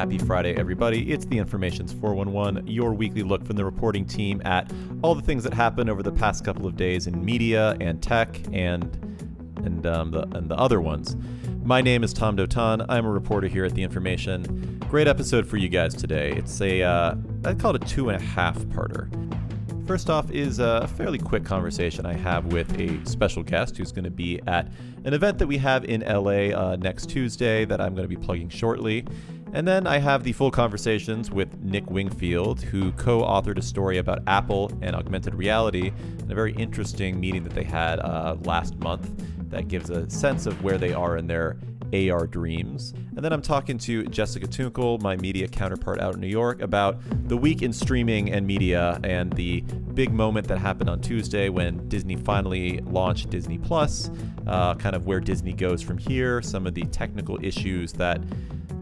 Happy Friday, everybody. It's the Informations 411, your weekly look from the reporting team at all the things that happened over the past couple of days in media and tech and and um, the and the other ones. My name is Tom Dotan. I'm a reporter here at the Information. Great episode for you guys today. It's a uh, I call it a two and a half parter. First off is a fairly quick conversation I have with a special guest who's going to be at an event that we have in LA uh, next Tuesday that I'm going to be plugging shortly. And then I have the full conversations with Nick Wingfield, who co authored a story about Apple and augmented reality and a very interesting meeting that they had uh, last month that gives a sense of where they are in their AR dreams. And then I'm talking to Jessica Toonkel, my media counterpart out in New York, about the week in streaming and media and the big moment that happened on Tuesday when Disney finally launched Disney Plus, uh, kind of where Disney goes from here, some of the technical issues that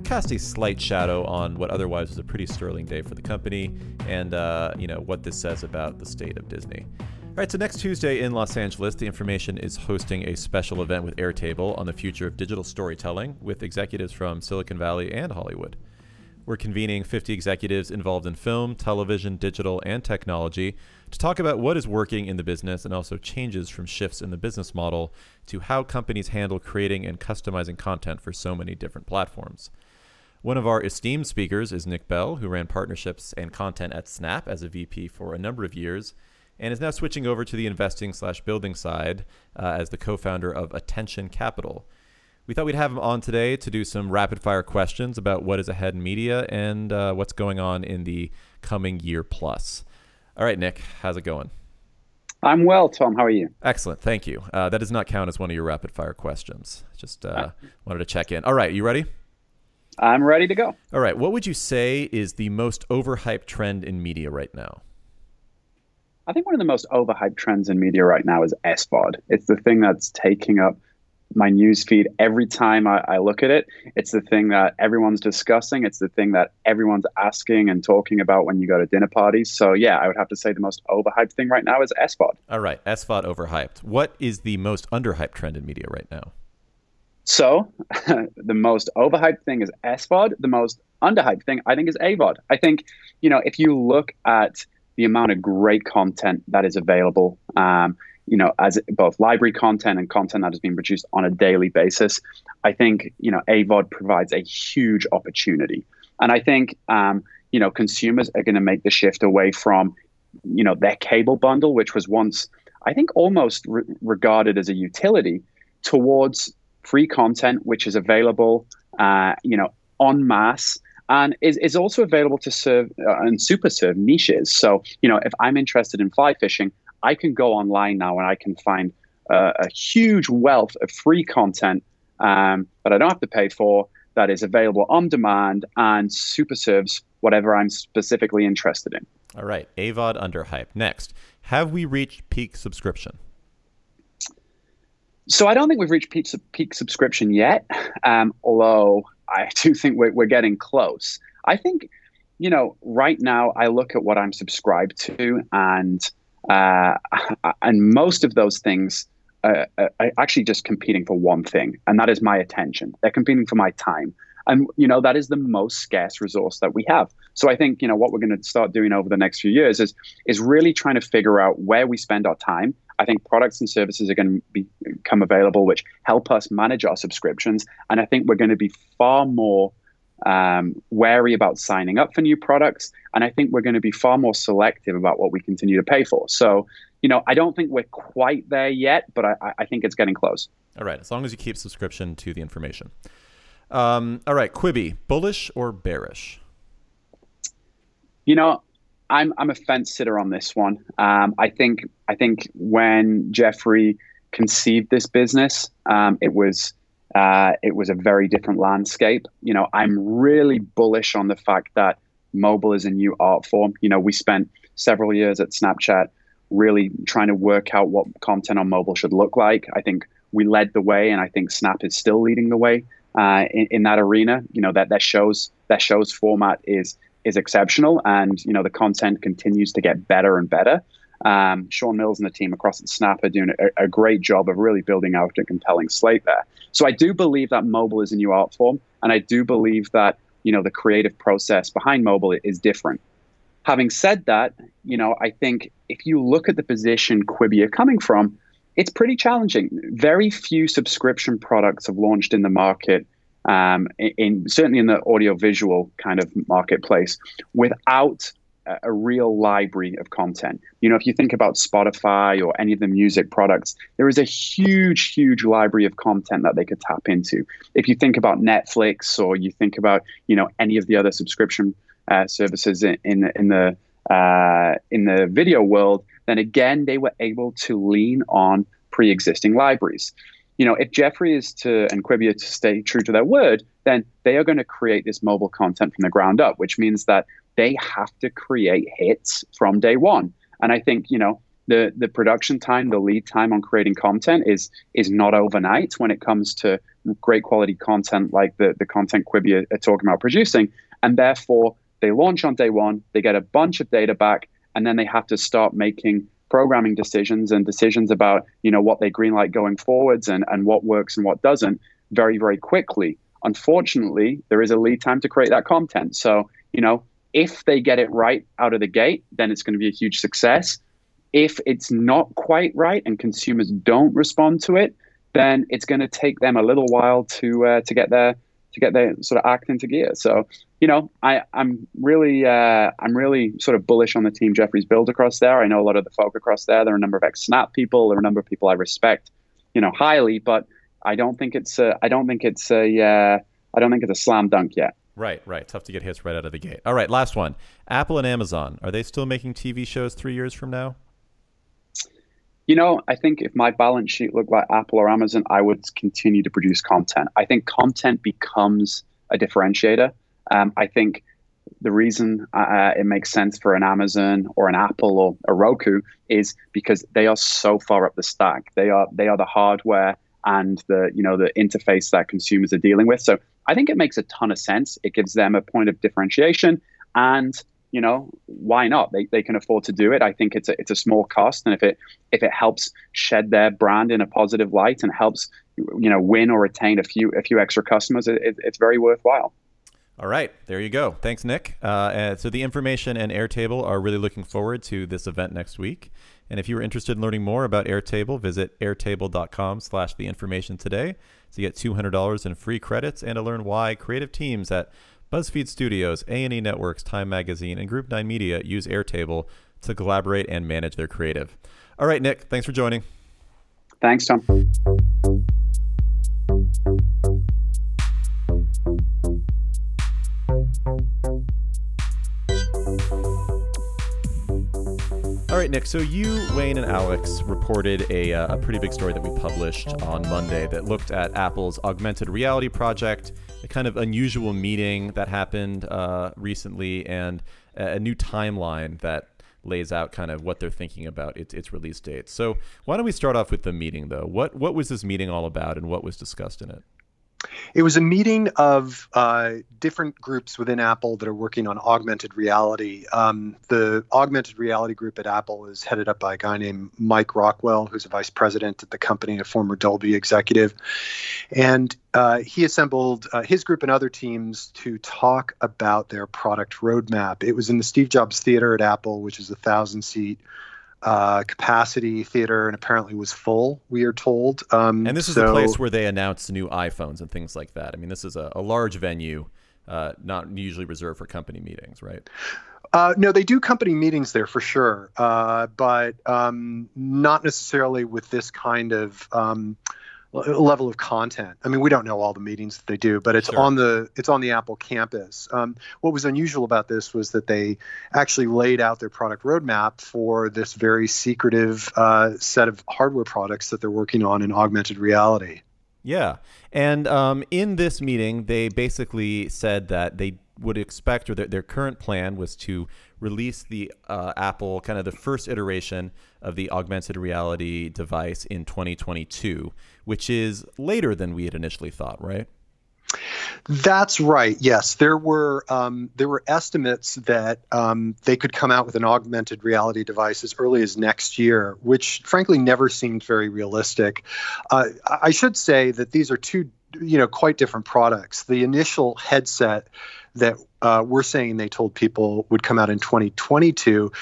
cast a slight shadow on what otherwise was a pretty sterling day for the company, and uh, you know what this says about the state of Disney. All right, so next Tuesday in Los Angeles, the information is hosting a special event with Airtable on the future of digital storytelling with executives from Silicon Valley and Hollywood. We're convening 50 executives involved in film, television, digital, and technology to talk about what is working in the business and also changes from shifts in the business model to how companies handle creating and customizing content for so many different platforms. One of our esteemed speakers is Nick Bell, who ran partnerships and content at Snap as a VP for a number of years, and is now switching over to the investing slash building side uh, as the co-founder of Attention Capital. We thought we'd have him on today to do some rapid fire questions about what is ahead in media and uh, what's going on in the coming year plus. All right, Nick, how's it going? I'm well, Tom. How are you? Excellent, thank you. Uh, that does not count as one of your rapid fire questions. Just uh, wanted to check in. All right, you ready? I'm ready to go. All right. What would you say is the most overhyped trend in media right now? I think one of the most overhyped trends in media right now is SVOD. It's the thing that's taking up my news feed every time I, I, look at it. It's the thing that everyone's discussing. It's the thing that everyone's asking and talking about when you go to dinner parties. So yeah, I would have to say the most overhyped thing right now is SVOD. All right, SVOD overhyped. What is the most underhyped trend in media right now? So the most overhyped thing is SVOD. The most underhyped thing I think is AVOD. I think, you know, if you look at the amount of great content that is available, um, you know, as both library content and content that is being produced on a daily basis, I think, you know, AVOD provides a huge opportunity. And I think, um, you know, consumers are going to make the shift away from, you know, their cable bundle, which was once, I think, almost re- regarded as a utility, towards free content which is available, uh, you know, en masse and is, is also available to serve uh, and super serve niches. So, you know, if I'm interested in fly fishing, I can go online now and I can find uh, a huge wealth of free content um, that I don't have to pay for that is available on demand and super serves whatever I'm specifically interested in. All right, AVOD under hype. Next, have we reached peak subscription? So I don't think we've reached peak, peak subscription yet, um, although I do think we're, we're getting close. I think, you know, right now I look at what I'm subscribed to, and uh, and most of those things uh, are actually just competing for one thing, and that is my attention. They're competing for my time, and you know that is the most scarce resource that we have. So I think you know what we're going to start doing over the next few years is is really trying to figure out where we spend our time I think products and services are going to become available which help us manage our subscriptions. And I think we're going to be far more um, wary about signing up for new products. And I think we're going to be far more selective about what we continue to pay for. So, you know, I don't think we're quite there yet, but I, I think it's getting close. All right. As long as you keep subscription to the information. Um, all right. Quibi, bullish or bearish? You know, I'm I'm a fence sitter on this one. Um, I think I think when Jeffrey conceived this business, um, it was uh, it was a very different landscape. You know, I'm really bullish on the fact that mobile is a new art form. You know, we spent several years at Snapchat really trying to work out what content on mobile should look like. I think we led the way, and I think Snap is still leading the way uh, in, in that arena. You know, that that shows that shows format is is exceptional, and you know the content continues to get better and better. Um, Sean Mills and the team across at Snap are doing a, a, great job of really building out a compelling slate there. So I do believe that mobile is a new art form, and I do believe that you know the creative process behind mobile is different. Having said that, you know I think if you look at the position Quibi are coming from, it's pretty challenging. Very few subscription products have launched in the market. Um, in, in certainly in the audiovisual kind of marketplace without a real library of content. You know, if you think about Spotify or any of the music products, there is a huge, huge library of content that they could tap into. If you think about Netflix or you think about, you know, any of the other subscription uh, services in, in, in the uh, in the video world, then again they were able to lean on pre-existing libraries. You know, if Jeffrey is to and Quibi to stay true to their word, then they are going to create this mobile content from the ground up, which means that they have to create hits from day one. And I think, you know, the the production time, the lead time on creating content is is not overnight when it comes to great quality content like the the content Quibi are, are talking about producing. And therefore, they launch on day one, they get a bunch of data back, and then they have to start making programming decisions and decisions about you know what they greenlight going forwards and and what works and what doesn't very very quickly. Unfortunately, there is a lead time to create that content. So you know if they get it right out of the gate, then it's going to be a huge success. If it's not quite right and consumers don't respond to it, then it's going to take them a little while to uh, to get their to get their sort of act into gear. So you know, I I'm really uh, I'm really sort of bullish on the team Jeffrey's built across there. I know a lot of the folk across there. There are a number of ex Snap people. There are a number of people I respect, you know, highly. But I don't think it's a, I don't think it's a uh, I don't think it's a slam dunk yet. Right, right. Tough to get hits right out of the gate. All right, last one. Apple and Amazon. Are they still making TV shows three years from now? You know, I think if my balance sheet looked like Apple or Amazon, I would continue to produce content. I think content becomes a differentiator. Um, I think the reason uh, it makes sense for an Amazon or an Apple or a Roku is because they are so far up the stack. They are they are the hardware and the you know the interface that consumers are dealing with. So I think it makes a ton of sense. It gives them a point of differentiation, and you know why not? They, they can afford to do it. I think it's a it's a small cost, and if it if it helps shed their brand in a positive light and helps you know win or retain a few a few extra customers, it, it's very worthwhile. All right, there you go. Thanks, Nick. Uh, so the information and Airtable are really looking forward to this event next week. And if you are interested in learning more about Airtable, visit airtable.com slash the information today to get $200 in free credits and to learn why creative teams at BuzzFeed Studios, A&E Networks, Time Magazine, and Group 9 Media use Airtable to collaborate and manage their creative. All right, Nick, thanks for joining. Thanks, Tom. All right, Nick. So you, Wayne, and Alex reported a, uh, a pretty big story that we published on Monday that looked at Apple's augmented reality project, a kind of unusual meeting that happened uh, recently, and a new timeline that lays out kind of what they're thinking about its, its release date. So why don't we start off with the meeting, though? What what was this meeting all about, and what was discussed in it? It was a meeting of uh, different groups within Apple that are working on augmented reality. Um, the augmented reality group at Apple is headed up by a guy named Mike Rockwell, who's a vice president at the company, a former Dolby executive. And uh, he assembled uh, his group and other teams to talk about their product roadmap. It was in the Steve Jobs Theater at Apple, which is a thousand seat uh, capacity theater and apparently was full. We are told. Um, and this is so, the place where they announce new iPhones and things like that. I mean, this is a, a large venue, uh, not usually reserved for company meetings, right? Uh, no, they do company meetings there for sure, uh, but um, not necessarily with this kind of. Um, level of content. I mean, we don't know all the meetings that they do, but it's sure. on the it's on the Apple campus. Um, what was unusual about this was that they actually laid out their product roadmap for this very secretive uh, set of hardware products that they're working on in augmented reality. Yeah, and um, in this meeting, they basically said that they would expect, or their, their current plan was to release the uh, Apple kind of the first iteration of the augmented reality device in 2022, which is later than we had initially thought, right? That's right. Yes, there were um, there were estimates that um, they could come out with an augmented reality device as early as next year, which frankly never seemed very realistic. Uh, I should say that these are two you know quite different products. The initial headset that uh, we're saying they told people would come out in 2022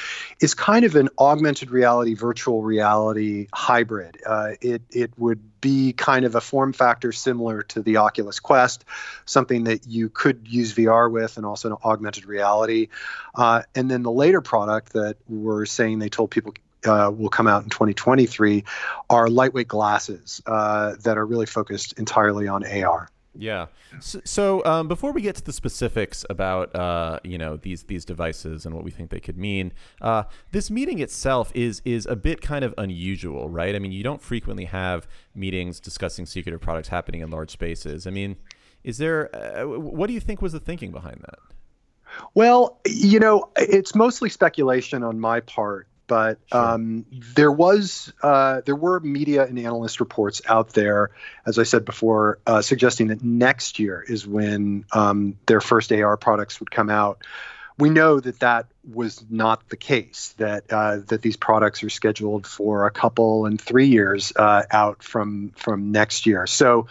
is kind of an augmented reality, virtual reality hybrid. Uh, it it would be kind of a form factor similar to the Oculus Quest, something that you could use VR with, and also an augmented reality. Uh, and then the later product that we're saying they told people uh, will come out in 2023 are lightweight glasses uh, that are really focused entirely on AR. Yeah. So, so um, before we get to the specifics about uh, you know these these devices and what we think they could mean, uh, this meeting itself is is a bit kind of unusual, right? I mean, you don't frequently have meetings discussing secretive products happening in large spaces. I mean, is there? Uh, what do you think was the thinking behind that? Well, you know, it's mostly speculation on my part but um, there was uh, there were media and analyst reports out there, as I said before, uh, suggesting that next year is when um, their first AR products would come out. We know that that was not the case. That uh, that these products are scheduled for a couple and three years uh, out from from next year. So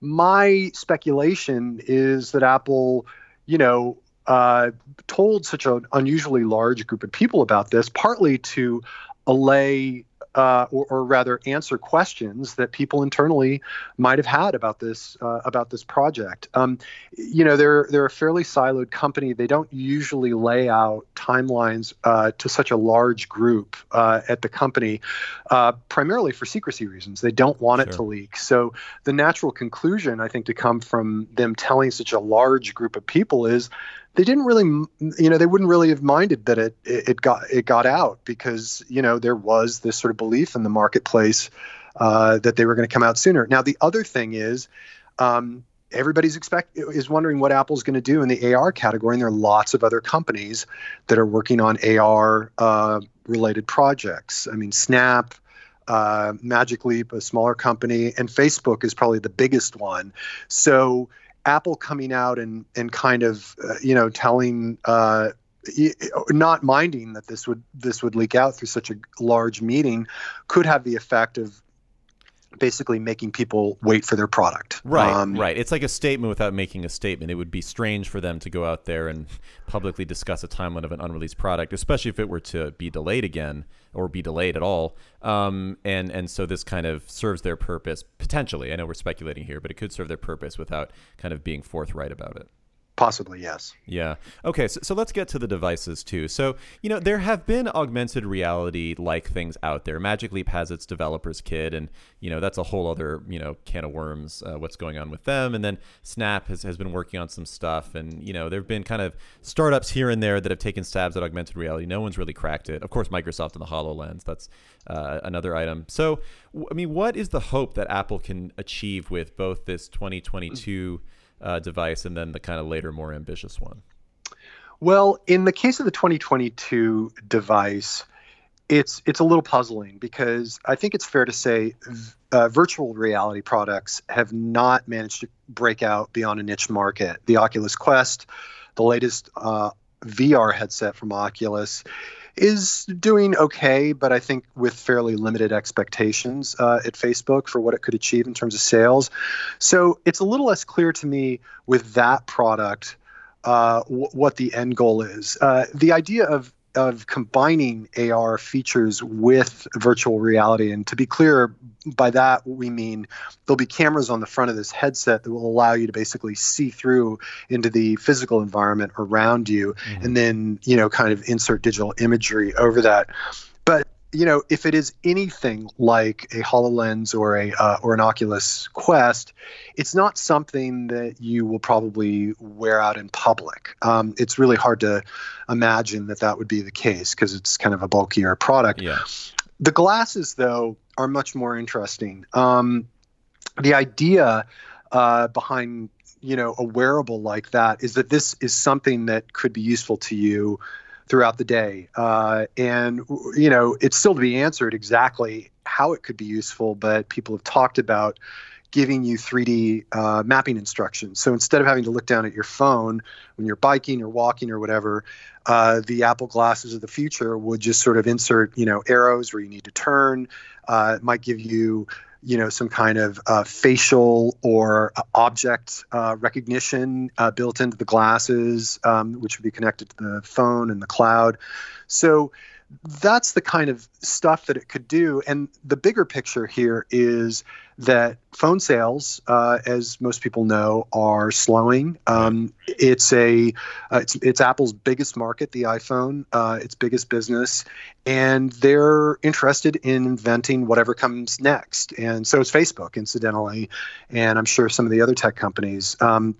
my speculation is that Apple, you know, uh, told such an unusually large group of people about this, partly to allay uh, or, or, rather answer questions that people internally might have had about this uh, about this project. Um, you know, they're they're a fairly siloed company. They don't usually lay out timelines uh, to such a large group uh, at the company, uh, primarily for secrecy reasons. They don't want sure. it to leak. So the natural conclusion, I think, to come from them telling such a large group of people is they didn't really you know they wouldn't really have minded that it it got it got out because you know there was this sort of belief in the marketplace uh, that they were going to come out sooner. Now the other thing is. Um, everybody's expect is wondering what Apple's going to do in the AR category, and there are lots of other companies that are working on AR uh, related projects. I mean, Snap, uh, Magic Leap, a smaller company, and Facebook is probably the biggest one. So Apple coming out and and kind of uh, you know telling uh, not minding that this would this would leak out through such a large meeting could have the effect of basically making people wait for their product. Right, um, right. It's like a statement without making a statement. It would be strange for them to go out there and publicly discuss a timeline of an unreleased product, especially if it were to be delayed again or be delayed at all. Um, and and so this kind of serves their purpose potentially. I know we're speculating here, but it could serve their purpose without kind of being forthright about it. Possibly, yes. Yeah. Okay, so, so let's get to the devices too. So, you know, there have been augmented reality like things out there. Magic Leap has its developers kit, and, you know, that's a whole other, you know, can of worms, uh, what's going on with them. And then Snap has, has been working on some stuff. And, you know, there have been kind of startups here and there that have taken stabs at augmented reality. No one's really cracked it. Of course, Microsoft and the HoloLens, that's uh, another item. So, I mean, what is the hope that Apple can achieve with both this 2022 uh, device and then the kind of later more ambitious one? Well, in the case of the 2022 device, it's it's a little puzzling because I think it's fair to say uh, virtual reality products have not managed to break out beyond a niche market. The Oculus Quest, the latest uh, VR headset from Oculus, is doing okay, but I think with fairly limited expectations uh, at Facebook for what it could achieve in terms of sales. So it's a little less clear to me with that product uh, w- what the end goal is. Uh, the idea of of combining AR features with virtual reality. And to be clear, by that we mean there'll be cameras on the front of this headset that will allow you to basically see through into the physical environment around you, mm-hmm. and then you know kind of insert digital imagery over that. You know, if it is anything like a Hololens or a uh, or an Oculus Quest, it's not something that you will probably wear out in public. Um, it's really hard to imagine that that would be the case because it's kind of a bulkier product. Yeah. The glasses, though, are much more interesting. Um, the idea uh, behind you know a wearable like that is that this is something that could be useful to you throughout the day. Uh, and, you know, it's still to be answered exactly how it could be useful, but people have talked about giving you 3D uh, mapping instructions. So instead of having to look down at your phone when you're biking or walking or whatever, uh, the Apple glasses of the future would just sort of insert, you know, arrows where you need to turn. Uh, it might give you you know, some kind of uh, facial or uh, object uh, recognition uh, built into the glasses, um, which would be connected to the phone and the cloud. So that's the kind of stuff that it could do. And the bigger picture here is that phone sales, uh, as most people know, are slowing. Um, it's a uh, it's, it's Apple's biggest market, the iPhone, uh, its biggest business, and they're interested in inventing whatever comes next. And so is Facebook, incidentally, and I'm sure some of the other tech companies. Um,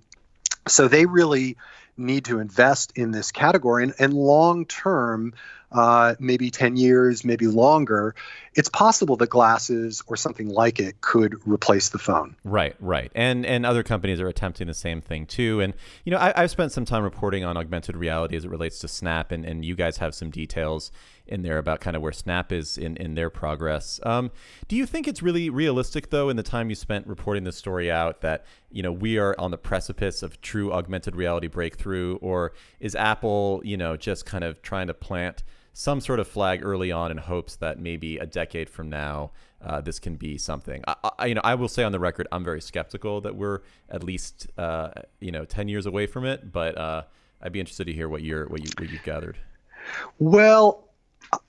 so they really need to invest in this category, and, and long term uh, maybe 10 years, maybe longer, it's possible that glasses or something like it could replace the phone. Right, right. And and other companies are attempting the same thing too. And, you know, I, have spent some time reporting on augmented reality as it relates to Snap, and, and you guys have some details in there about kind of where Snap is in, in their progress. Um, do you think it's really realistic, though, in the time you spent reporting this story out, that you know we are on the precipice of true augmented reality breakthrough, or is Apple, you know, just kind of trying to plant some sort of flag early on in hopes that maybe a decade from now uh, this can be something. I, I, you know, I will say on the record, I'm very skeptical that we're at least uh, you know 10 years away from it. But uh, I'd be interested to hear what you're what you what you've gathered. Well,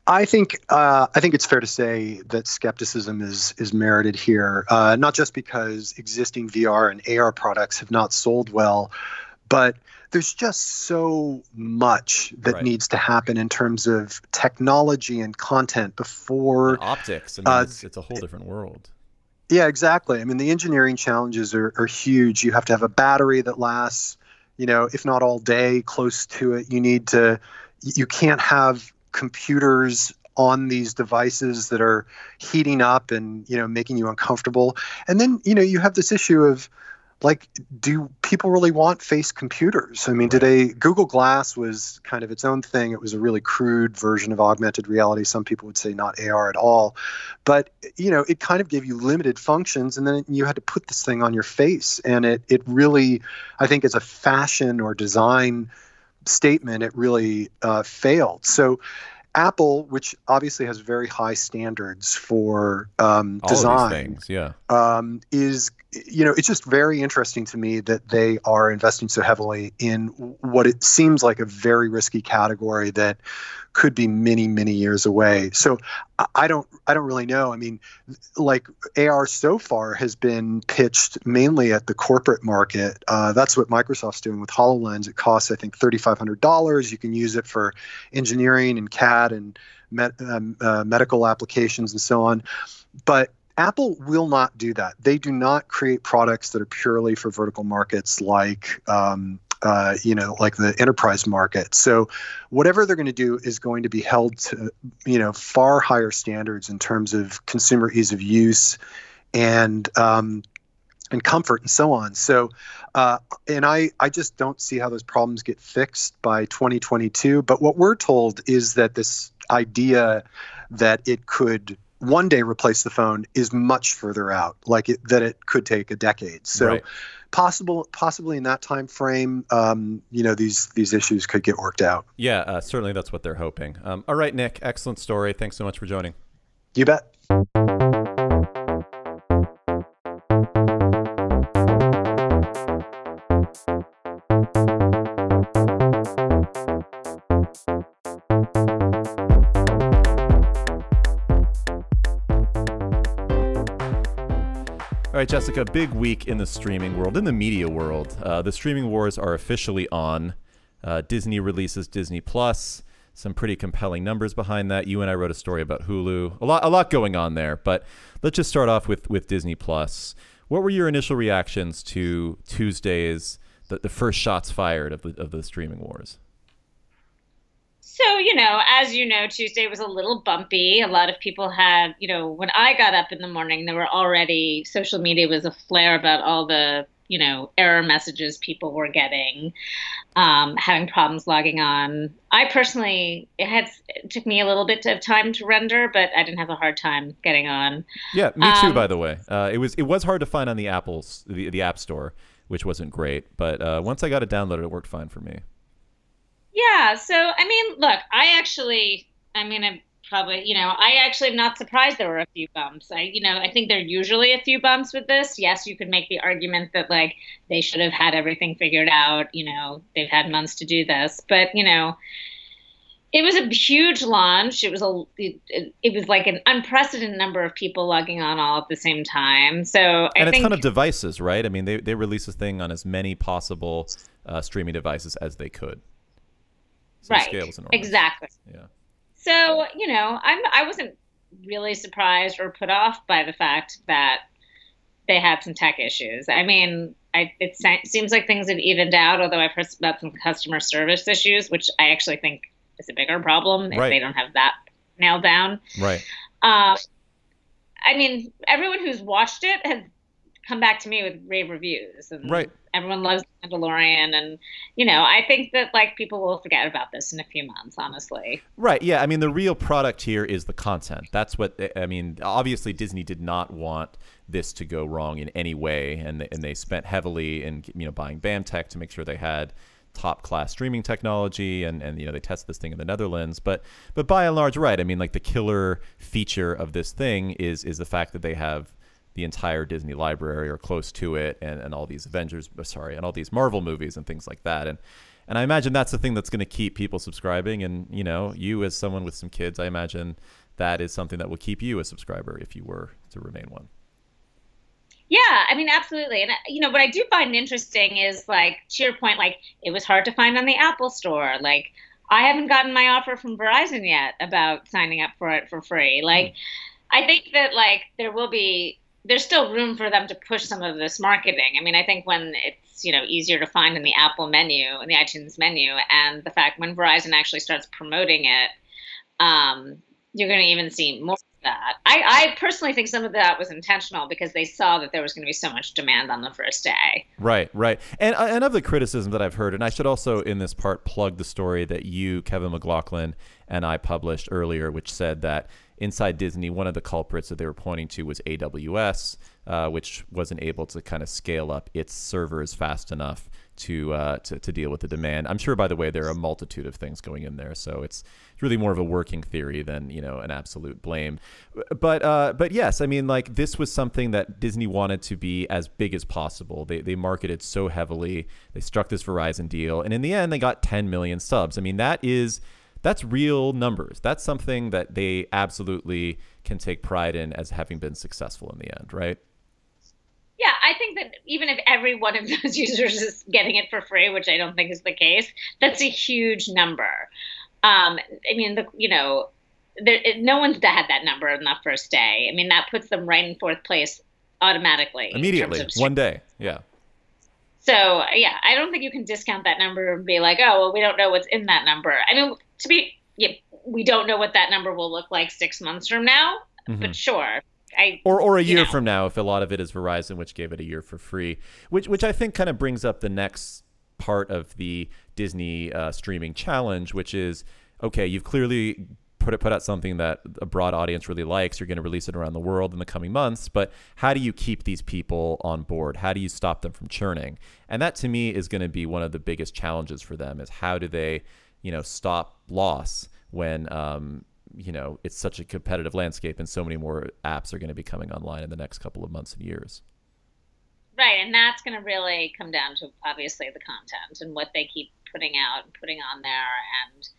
I think uh, I think it's fair to say that skepticism is is merited here, uh, not just because existing VR and AR products have not sold well, but there's just so much that right. needs to happen in terms of technology and content before and optics. I mean, uh, it's, it's, a whole different world. Yeah, exactly. I mean, the engineering challenges are, are huge. You have to have a battery that lasts, you know, if not all day, close to it. You need to, you can't have computers on these devices that are heating up and you know making you uncomfortable and then you know you have this issue of like do people really want face computers? I mean right. they google glass was kind of its own thing. It was a really crude version of augmented reality. Some people would say not ar at all. But you know it kind of gave you limited functions and then you had to put this thing on your face. And it it really i think as a fashion or design statement it really uh, failed. So Apple, which obviously has very high standards for um, design, things, yeah, um, is you know it's just very interesting to me that they are investing so heavily in what it seems like a very risky category that could be many many years away. So i don't i don't really know. I mean like ar so far has been pitched mainly at the corporate market. Uh, that's what microsoft's doing with hololens. It costs i think $3500 you can use it for engineering and cad and med, um, uh, medical applications and so on but Apple will not do that. They do not create products that are purely for vertical markets like um, uh, you know, like the enterprise market. So, whatever they're going to do is going to be held to, you know, far higher standards in terms of consumer ease of use and um, and comfort and so on. So, uh, and I I just don't see how those problems get fixed by 2022. But what we're told is that this idea that it could one day replace the phone is much further out like it, that it could take a decade so right. possible possibly in that time frame um, you know these these issues could get worked out yeah uh, certainly that's what they're hoping um, all right nick excellent story thanks so much for joining you bet All right, Jessica, big week in the streaming world, in the media world. Uh, the streaming wars are officially on. Uh, Disney releases Disney Plus. Some pretty compelling numbers behind that. You and I wrote a story about Hulu. A lot, a lot going on there. But let's just start off with with Disney Plus. What were your initial reactions to Tuesday's the, the first shots fired of the of the streaming wars? So, you know, as you know, Tuesday was a little bumpy. A lot of people had, you know, when I got up in the morning, there were already social media was a flare about all the, you know, error messages people were getting, um, having problems logging on. I personally, it had it took me a little bit of time to render, but I didn't have a hard time getting on. Yeah, me too. Um, by the way, uh, it was it was hard to find on the Apple's the, the App Store, which wasn't great. But uh, once I got it downloaded, it worked fine for me. Yeah. So, I mean, look, I actually, I'm going to probably you know i actually am not surprised there were a few bumps. I you know i think there are usually a few bumps with this. Yes you could make the argument that like they should have had everything figured out you know they've had months to do this. But you know it was a huge launch. It was a it, it was like an unprecedented number of people logging on all at the same time. So and I a think, ton of devices right? I mean they, they released this thing on as many possible uh, streaming devices as they could right the scale was enormous. exactly yeah so, you know, I'm I wasn't really surprised or put off by the fact that they had some tech issues. I mean, I, it seems like things have evened out, although I've heard about some customer service issues, which I actually think is a bigger problem if Right. they don't have that nailed down. right Um, I mean, everyone who's watched it has come back to me with rave reviews, and Right. everyone loves Mandalorian, and you know, I think that like people will forget about this in a few months, honestly. Right. Yeah. I mean, the real product here is the content. That's what eh, I mean. Obviously, Disney did not want this to go wrong in any way, and they, and they spent heavily in you know buying BAMTech to make sure they had top class streaming technology, and and you know they tested this thing in the Netherlands. But but by and large, right. I mean, like the killer feature of this thing is is the fact that they have the entire Disney library or close to it, and, and all these Avengers, uh, sorry, and all these Marvel movies and things like that. And and I imagine that's the thing that's going to keep people subscribing. And you know, you as someone with some kids, I imagine that is something that will keep you a subscriber if you were to remain one. Yeah, I mean, absolutely. And, uh, you know, what I do find interesting is like, to your point, like, it was hard to find on the Apple Store. Like, I haven't gotten my offer from Verizon yet about signing up for it for free. Like, I think that, like, there will be, there's still room for them to push some of this marketing. I mean, I think when it's, you know, easier to find in the Apple menu, in the iTunes menu, and the fact when Verizon actually starts promoting it, um, you're going to even see more of that. I, I personally think some of that was intentional because they saw that there was going to be so much demand on the first day. Right, right. And uh, and of the criticism that I've heard, and I should also in this part plug the story that you, Kevin McLaughlin, and I published earlier, which said that inside Disney, one of the culprits that they were pointing to was AWS, uh, which wasn't able to kind of scale up its servers fast enough to, uh, to to deal with the demand. I'm sure, by the way, there are a multitude of things going in there, so it's really more of a working theory than you know an absolute blame. But uh, but yes, I mean like this was something that Disney wanted to be as big as possible. They they marketed so heavily. They struck this Verizon deal, and in the end, they got 10 million subs. I mean that is that's real numbers. That's something that they absolutely can take pride in as having been successful in the end, right? Yeah, I think that even if every one of those users is getting it for free, which I don't think is the case, that's a huge number. Um, I mean, the, you know, there, no one's had that number on the first day. I mean, that puts them right in fourth place automatically. Immediately, of one day. Yeah. So yeah, I don't think you can discount that number and be like, oh well, we don't know what's in that number. I mean, to be, yeah, we don't know what that number will look like six months from now. Mhm. But sure, I or or a year know. from now if a lot of it is Verizon, which gave it a year for free, which which I think kind of brings up the next part of the Disney uh, streaming challenge, which is okay, you've clearly put it put out something that a broad audience really likes. You're going to release it around the world in the coming months, but how do you keep these people on board? How do you stop them from churning? And that to me is going to be one of the biggest challenges for them is how do they, you know, stop loss when um, you know it's such a competitive landscape and so many more apps are going to be coming online in the next couple of months and years. Right, and that's going to really come down to obviously the content and what they keep putting out and putting on there and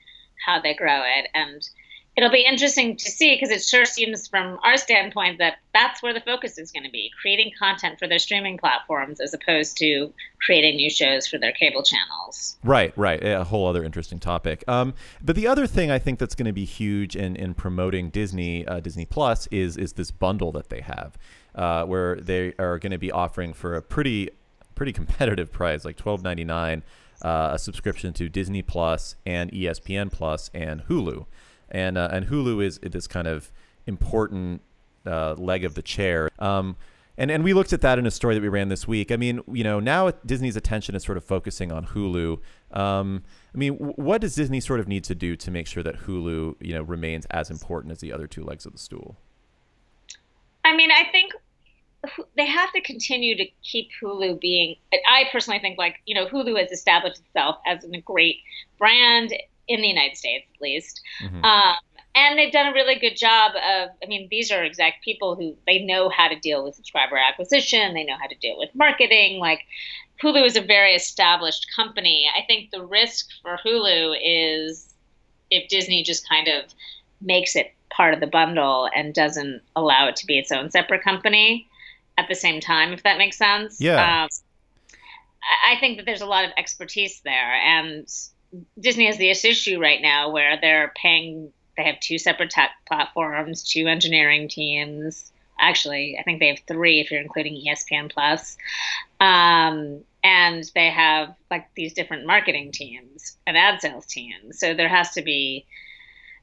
how they grow it. And it'll be interesting to see because it sure seems from our standpoint that that's where the focus is going to be creating content for their streaming platforms as opposed to creating new shows for their cable channels. Right, right. A whole other interesting topic. Um, but the other thing I think that's going to be huge in, in promoting Disney uh, Disney Plus is is this bundle that they have, uh, where they are going to be offering for a pretty pretty competitive price, like twelve ninety nine, uh, a subscription to Disney Plus and ESPN Plus and Hulu, and uh, and Hulu is this kind of important uh, leg of the chair. Um, and and we looked at that in a story that we ran this week. I mean, you know, now Disney's attention is sort of focusing on Hulu. Um, I mean, what does Disney sort of need to do to make sure that Hulu, you know, remains as important as the other two legs of the stool? I mean, I think they have to continue to keep Hulu being. I personally think, like, you know, Hulu has established itself as a great brand in the United States, at least. Mhm. Um, and they've done a really good job of i mean these are exact people who they know how to deal with subscriber acquisition they know how to deal with marketing like hulu is a very established company i think the risk for hulu is if disney just kind of makes it part of the bundle and doesn't allow it to be its own separate company at the same time if that makes sense Yeah. um, I think that there's a lot of expertise there, and Disney has this issue right now where they're paying. They have two separate tech platforms, two engineering teams. Actually, I think they have three if you're including ESPN Plus, um, and they have like these different marketing teams and ad sales teams. So there has to be.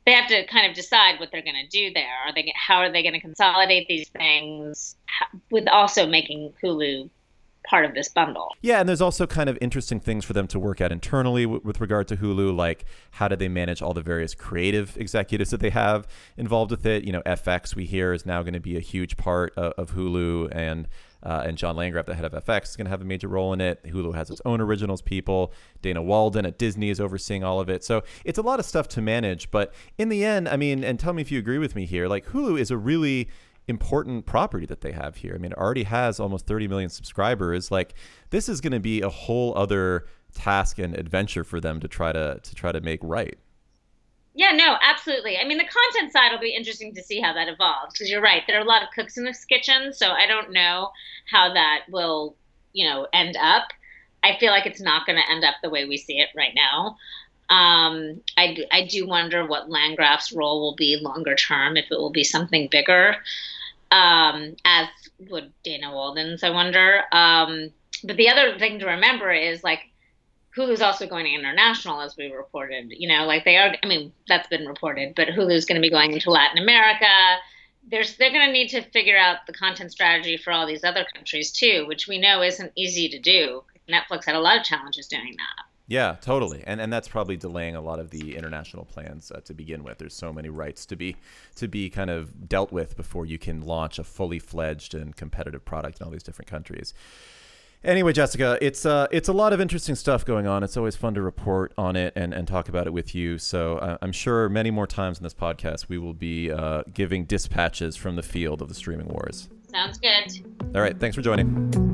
They have to kind of decide what they're going to do there. Are they? How are they going to consolidate these things with also making Hulu part of this bundle? Yeah, and there's also kind of interesting things for them to work out internally w- with regard to Hulu, like how do they manage all the various creative executives that they have involved with it. You know, FX we hear is now going to be a huge part of, of Hulu, and uh, and John Landgraf, the head of FX, is going to have a major role in it. Hulu has its own originals people. Dana Walden at Disney is overseeing all of it, so it's a lot of stuff to manage. But in the end, I mean, and tell me if you agree with me here, like Hulu is a really important property that they have here. I mean, it already has almost 30 million subscribers. Like this is going to be a whole other task and adventure for them to try to to try to make right. Yeah, no, absolutely. I mean, the content side will be interesting to see how that evolves because you're right. There are a lot of cooks in this kitchen, so I don't know how that will, you know, end up. I feel like it's not going to end up the way we see it right now. Um, I, I do wonder what Landgraf's role will be longer term, if it will be something bigger, um, as would Dana Walden's, I wonder. Um, but the other thing to remember is like Hulu's also going international, as we reported. You know, like they are. I mean, that's been reported, but Hulu's going to be going into Latin America. There's, they're going to need to figure out the content strategy for all these other countries too, which we know isn't easy to do. Netflix had a lot of challenges doing that. Yeah, totally, and and that's probably delaying a lot of the international plans uh, to begin with. There's so many rights to be to be kind of dealt with before you can launch a fully fledged and competitive product in all these different countries. Anyway, Jessica, it's uh, it's a lot of interesting stuff going on. It's always fun to report on it and, and talk about it with you. So uh, I'm sure many more times in this podcast we will be uh, giving dispatches from the field of the streaming wars. Sounds good. All right, thanks for joining.